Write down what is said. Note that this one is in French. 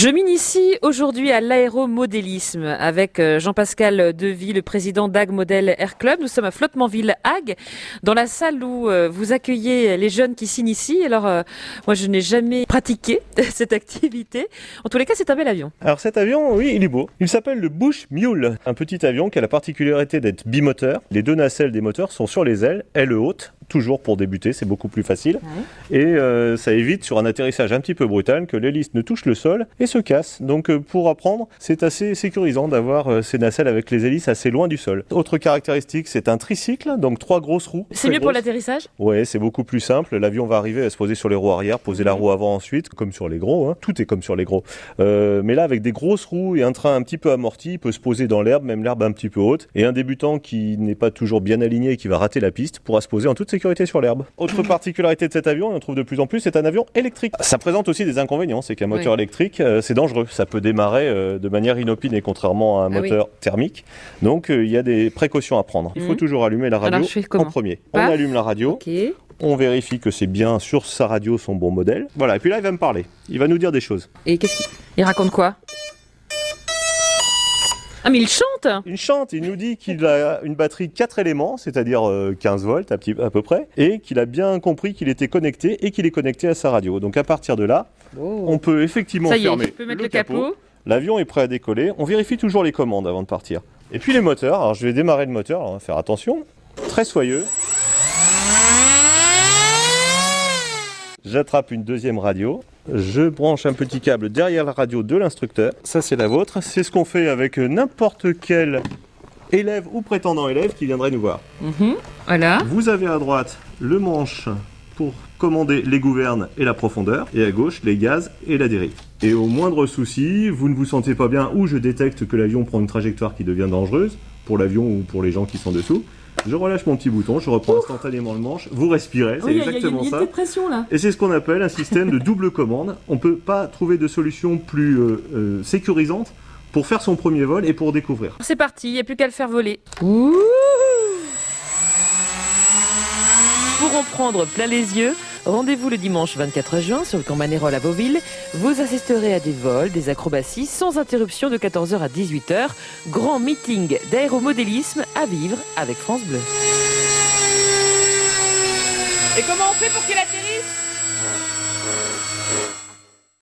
Je m'initie aujourd'hui à l'aéromodélisme avec euh, Jean-Pascal Devy, le président d'AG Model Air Club. Nous sommes à Flottementville AG, dans la salle où euh, vous accueillez les jeunes qui s'initient. Alors, euh, moi, je n'ai jamais pratiqué cette activité. En tous les cas, c'est un bel avion. Alors cet avion, oui, il est beau. Il s'appelle le Bush Mule, un petit avion qui a la particularité d'être bimoteur. Les deux nacelles des moteurs sont sur les ailes, ailes hautes, toujours pour débuter, c'est beaucoup plus facile. Et euh, ça évite sur un atterrissage un petit peu brutal que l'hélice ne touche le sol et se casse. Donc euh, pour apprendre, c'est assez sécurisant d'avoir euh, ces nacelles avec les hélices assez loin du sol. Autre caractéristique, c'est un tricycle, donc trois grosses roues. C'est mieux pour l'atterrissage? Ouais, c'est beaucoup plus simple. L'avion va arriver à se poser sur les roues arrière, poser la roue avant ensuite, comme sur les gros. hein. Tout est comme sur les gros. Euh, mais là, avec des grosses roues et un train un petit peu amorti, il peut se poser dans l'herbe, même l'herbe un petit peu haute. Et un débutant qui n'est pas toujours bien aligné et qui va rater la piste pourra se poser en toute sécurité sur l'herbe. Autre particularité de cet avion, et on trouve de plus en plus, c'est un avion électrique. Ça présente aussi des inconvénients, c'est qu'un moteur Oui. électrique, euh, c'est dangereux. Ça peut démarrer euh, de manière inopinée, contrairement à un Ah oui. moteur thermique. Donc euh, il y a des précautions à prendre. Il faut Mhm. toujours allumer la radio Alors, en premier. Paf. On allume la radio. On vérifie que c'est bien sur sa radio son bon modèle. Voilà, et puis là, il va me parler. Il va nous dire des choses. Et qu'est-ce qu'il il raconte quoi? Ah, mais il chante Il chante, il nous dit qu'il a une batterie 4 éléments, c'est-à-dire euh, 15 volts à, petit- à peu près, et qu'il a bien compris qu'il était connecté et qu'il est connecté à sa radio. Donc à partir de là, on peut effectivement Ça y est, fermer je peux mettre le, capot. L'avion est prêt à décoller. On vérifie toujours les commandes avant de partir. Et puis les moteurs. Alors je vais démarrer le moteur. Alors, on va faire attention. Très soyeux. J'attrape une deuxième radio. Je branche un petit câble derrière la radio de l'instructeur. Ça, c'est la vôtre. C'est ce qu'on fait avec n'importe quel élève ou prétendant élève qui viendrait nous voir. Mhm. Voilà. Vous avez à droite le manche pour commander les gouvernes et la profondeur, et à gauche les gaz et la dérive. Et au moindre souci, vous ne vous sentez pas bien ou je détecte que l'avion prend une trajectoire qui devient dangereuse, pour l'avion ou pour les gens qui sont dessous, je relâche mon petit bouton, je reprends instantanément le manche, vous respirez, c'est Oui, il y a- il y a exactement une ça. unité de pression là. Et c'est ce qu'on appelle un système de double commande. On ne peut pas trouver de solution plus euh, euh, sécurisante pour faire son premier vol et pour découvrir. C'est parti, il n'y a plus qu'à le faire voler. Ouh Pour en prendre plein les yeux, rendez-vous le dimanche 24 juin sur le camp Manérol à Beauville. Vous assisterez à des vols, des acrobaties sans interruption de 14h à 18h. Grand meeting d'aéromodélisme à vivre avec France Bleu. Et comment on fait pour qu'il atterrisse?